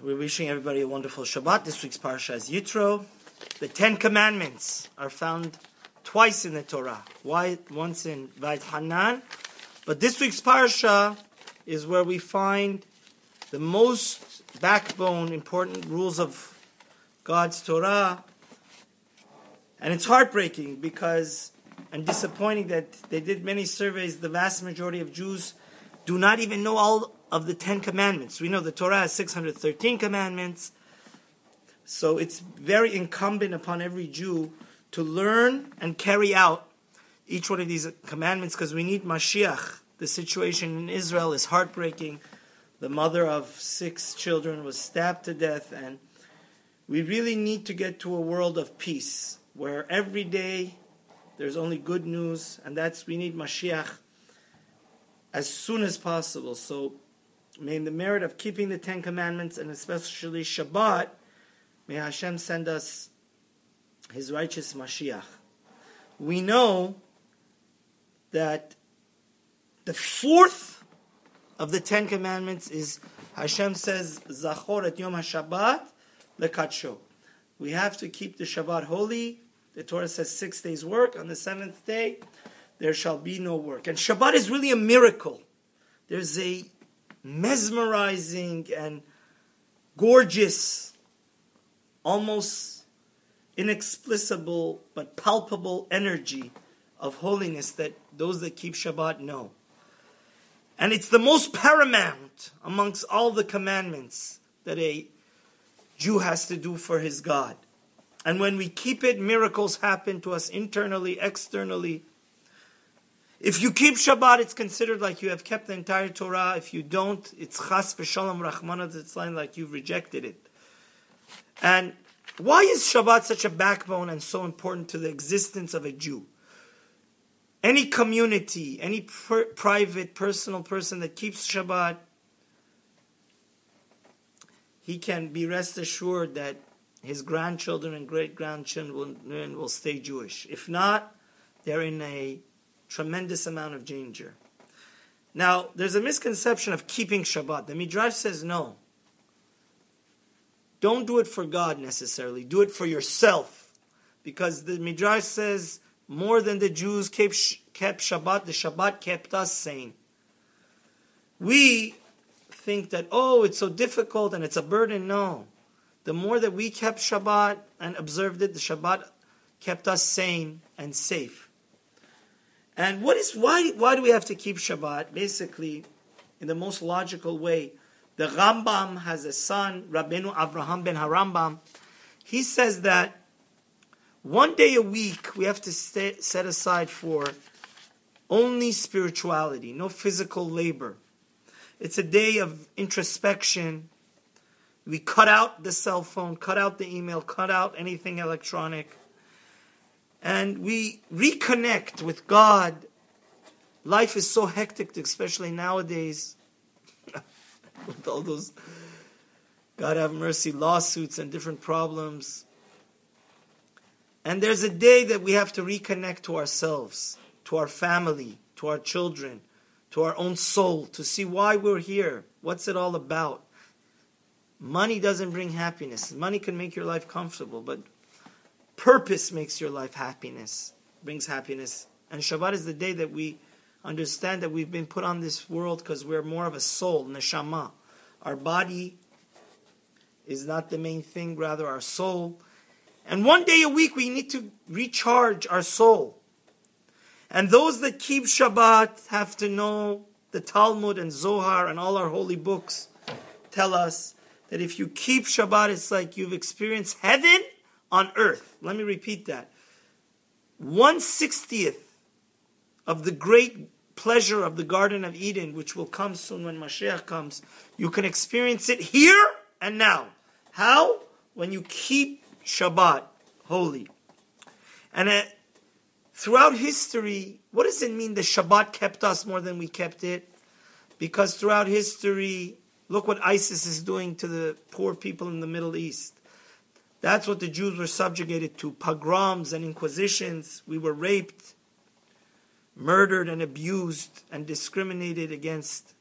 We're wishing everybody a wonderful Shabbat. This week's parsha is Yitro. The Ten Commandments are found twice in the Torah. Why? Once in Va'etchanan, but this week's parsha is where we find the most backbone, important rules of God's Torah, and it's heartbreaking because and disappointing that they did many surveys. The vast majority of Jews do not even know all of the Ten Commandments. We know the Torah has 613 commandments. So it's very incumbent upon every Jew to learn and carry out each one of these commandments because we need Mashiach. The situation in Israel is heartbreaking. The mother of six children was stabbed to death, and we really need to get to a world of peace where every day there's only good news, and that's we need Mashiach as soon as possible. So May the merit of keeping the Ten Commandments and especially Shabbat, may Hashem send us His righteous Mashiach. We know that the fourth of the Ten Commandments is Hashem says Zachor et Yom HaShabbat lekadsho. We have to keep the Shabbat holy. The Torah says six days work. On the seventh day, there shall be no work. And Shabbat is really a miracle. There's a mesmerizing and gorgeous, almost inexplicable but palpable energy of holiness that those that keep Shabbat know. And it's the most paramount amongst all the commandments that a Jew has to do for his God. And when we keep it, miracles happen to us internally, externally, if you keep Shabbat, it's considered like you have kept the entire Torah. If you don't, it's chas v'shalom rachmana litzlan like you've rejected it. And why is Shabbat such a backbone and so important to the existence of a Jew? Any community, any per- private, personal person that keeps Shabbat, he can be rest assured that his grandchildren and great grandchildren will, will stay Jewish. If not, they're in a tremendous amount of danger. Now, there's a misconception of keeping Shabbat. The Midrash says no. Don't do it for God necessarily. Do it for yourself. Because the Midrash says more than the Jews kept, Shabbat, the Shabbat kept us sane. We think that, oh, it's so difficult and it's a burden. No. The more that we kept Shabbat and observed it, the Shabbat kept us sane and safe. And what is why why do we have to keep Shabbat? Basically, in the most logical way, the Rambam has a son, Rabbeinu Avraham ben Harambam. He says that one day a week we have to stay, set aside for only spirituality, no physical labor. It's a day of introspection. We cut out the cell phone, cut out the email, cut out anything electronic and we reconnect with God. Life is so hectic, especially nowadays, with all those, God have mercy, lawsuits and different problems. And there's a day that we have to reconnect to ourselves, to our family, to our children, to our own soul, to see why we're here. What's it all about? Money doesn't bring happiness. Money can make your life comfortable, but Purpose makes your life happiness, brings happiness. And Shabbat is the day that we understand that we've been put on this world because we're more of a soul, neshama. Our body is not the main thing, rather our soul. And one day a week we need to recharge our soul. And those that keep Shabbat have to know the Talmud and Zohar and all our holy books tell us that if you keep Shabbat, it's like you've experienced heaven on earth. Let me repeat that. One sixtieth of the great pleasure of the Garden of Eden, which will come soon when Mashiach comes, you can experience it here and now. How? When you keep Shabbat holy. And uh, throughout history, what does it mean the Shabbat kept us more than we kept it? Because throughout history, look what ISIS is doing to the poor people in the Middle East. That's what the Jews were subjugated to pogroms and inquisitions. We were raped, murdered, and abused and discriminated against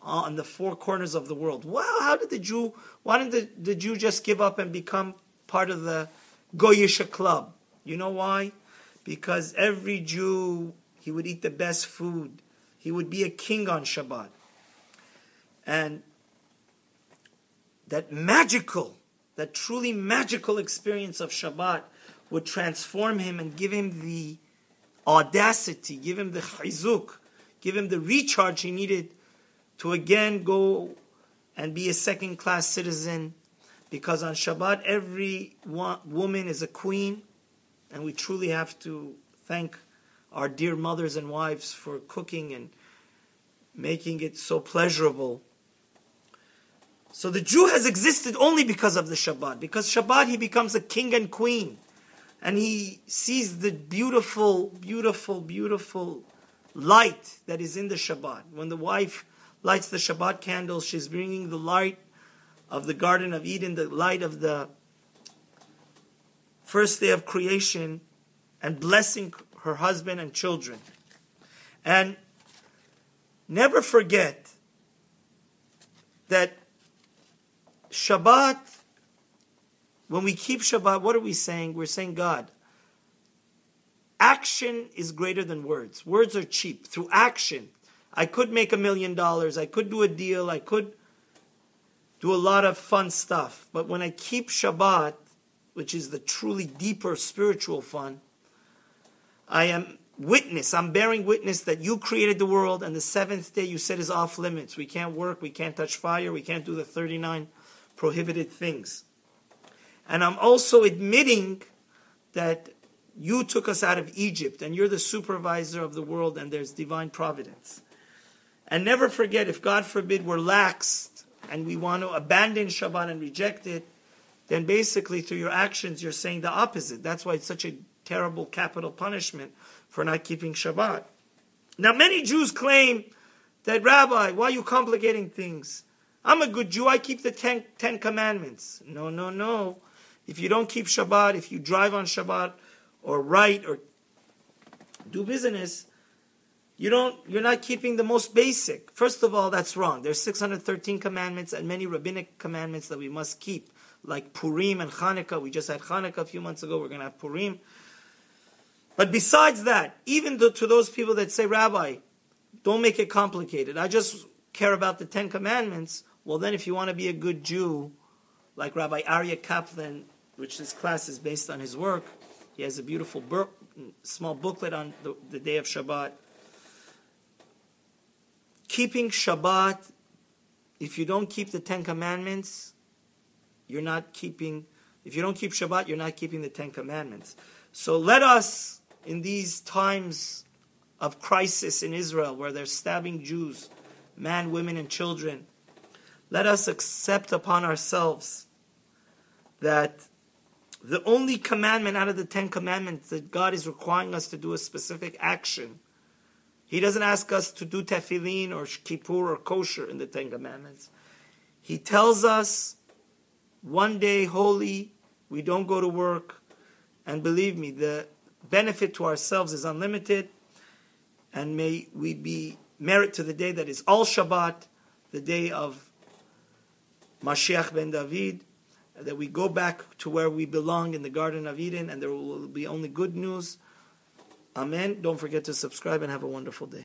on the four corners of the world. Well, how did the Jew, why didn't the, the Jew just give up and become part of the Goyisha club? You know why? Because every Jew, he would eat the best food. He would be a king on Shabbat. And that magical, that truly magical experience of Shabbat would transform him and give him the audacity, give him the chizuk, give him the recharge he needed to again go and be a second class citizen. Because on Shabbat, every woman is a queen, and we truly have to thank our dear mothers and wives for cooking and making it so pleasurable. So the Jew has existed only because of the Shabbat. Because Shabbat, he becomes a king and queen. And he sees the beautiful, beautiful, beautiful light that is in the Shabbat. When the wife lights the Shabbat candles, she's bringing the light of the Garden of Eden, the light of the first day of creation, and blessing her husband and children. And never forget that Shabbat, when we keep Shabbat, what are we saying? We're saying, God, action is greater than words. Words are cheap. Through action, I could make a million dollars, I could do a deal, I could do a lot of fun stuff. But when I keep Shabbat, which is the truly deeper spiritual fun, I am witness, I'm bearing witness that you created the world and the seventh day you said is off limits. We can't work, we can't touch fire, we can't do the 39 prohibited things. And I'm also admitting that you took us out of Egypt and you're the supervisor of the world and there's divine providence. And never forget, if God forbid we're laxed and we want to abandon Shabbat and reject it, then basically through your actions you're saying the opposite. That's why it's such a terrible capital punishment for not keeping Shabbat. Now, many Jews claim that, Rabbi, why are you complicating things? I'm a good Jew, I keep the ten, ten Commandments. No, no, no. If you don't keep Shabbat, if you drive on Shabbat, or write, or do business, you don't, you're not keeping the most basic. First of all, that's wrong. There's 613 commandments and many rabbinic commandments that we must keep, like Purim and Hanukkah. We just had Hanukkah a few months ago. We're going to have Purim. But besides that, even to those people that say, Rabbi, don't make it complicated. I just care about the Ten Commandments. Well, then, if you want to be a good Jew, like Rabbi Aryeh Kaplan, which this class is based on his work, he has a beautiful bur- small booklet on the, the day of Shabbat keeping Shabbat, if you don't keep the Ten Commandments, you're not keeping, if you don't keep Shabbat, you're not keeping the Ten Commandments. So let us, in these times of crisis in Israel, where they're stabbing Jews, men, women, and children, let us accept upon ourselves that the only commandment out of the Ten Commandments that God is requiring us to do a specific action he doesn't ask us to do tefillin or kippur or kosher in the Ten Commandments. He tells us one day holy, we don't go to work, and believe me, the benefit to ourselves is unlimited, and may we be merit to the day that is all Shabbat, the day of Mashiach ben David, that we go back to where we belong in the Garden of Eden, and there will be only good news. Amen. Don't forget to subscribe and have a wonderful day.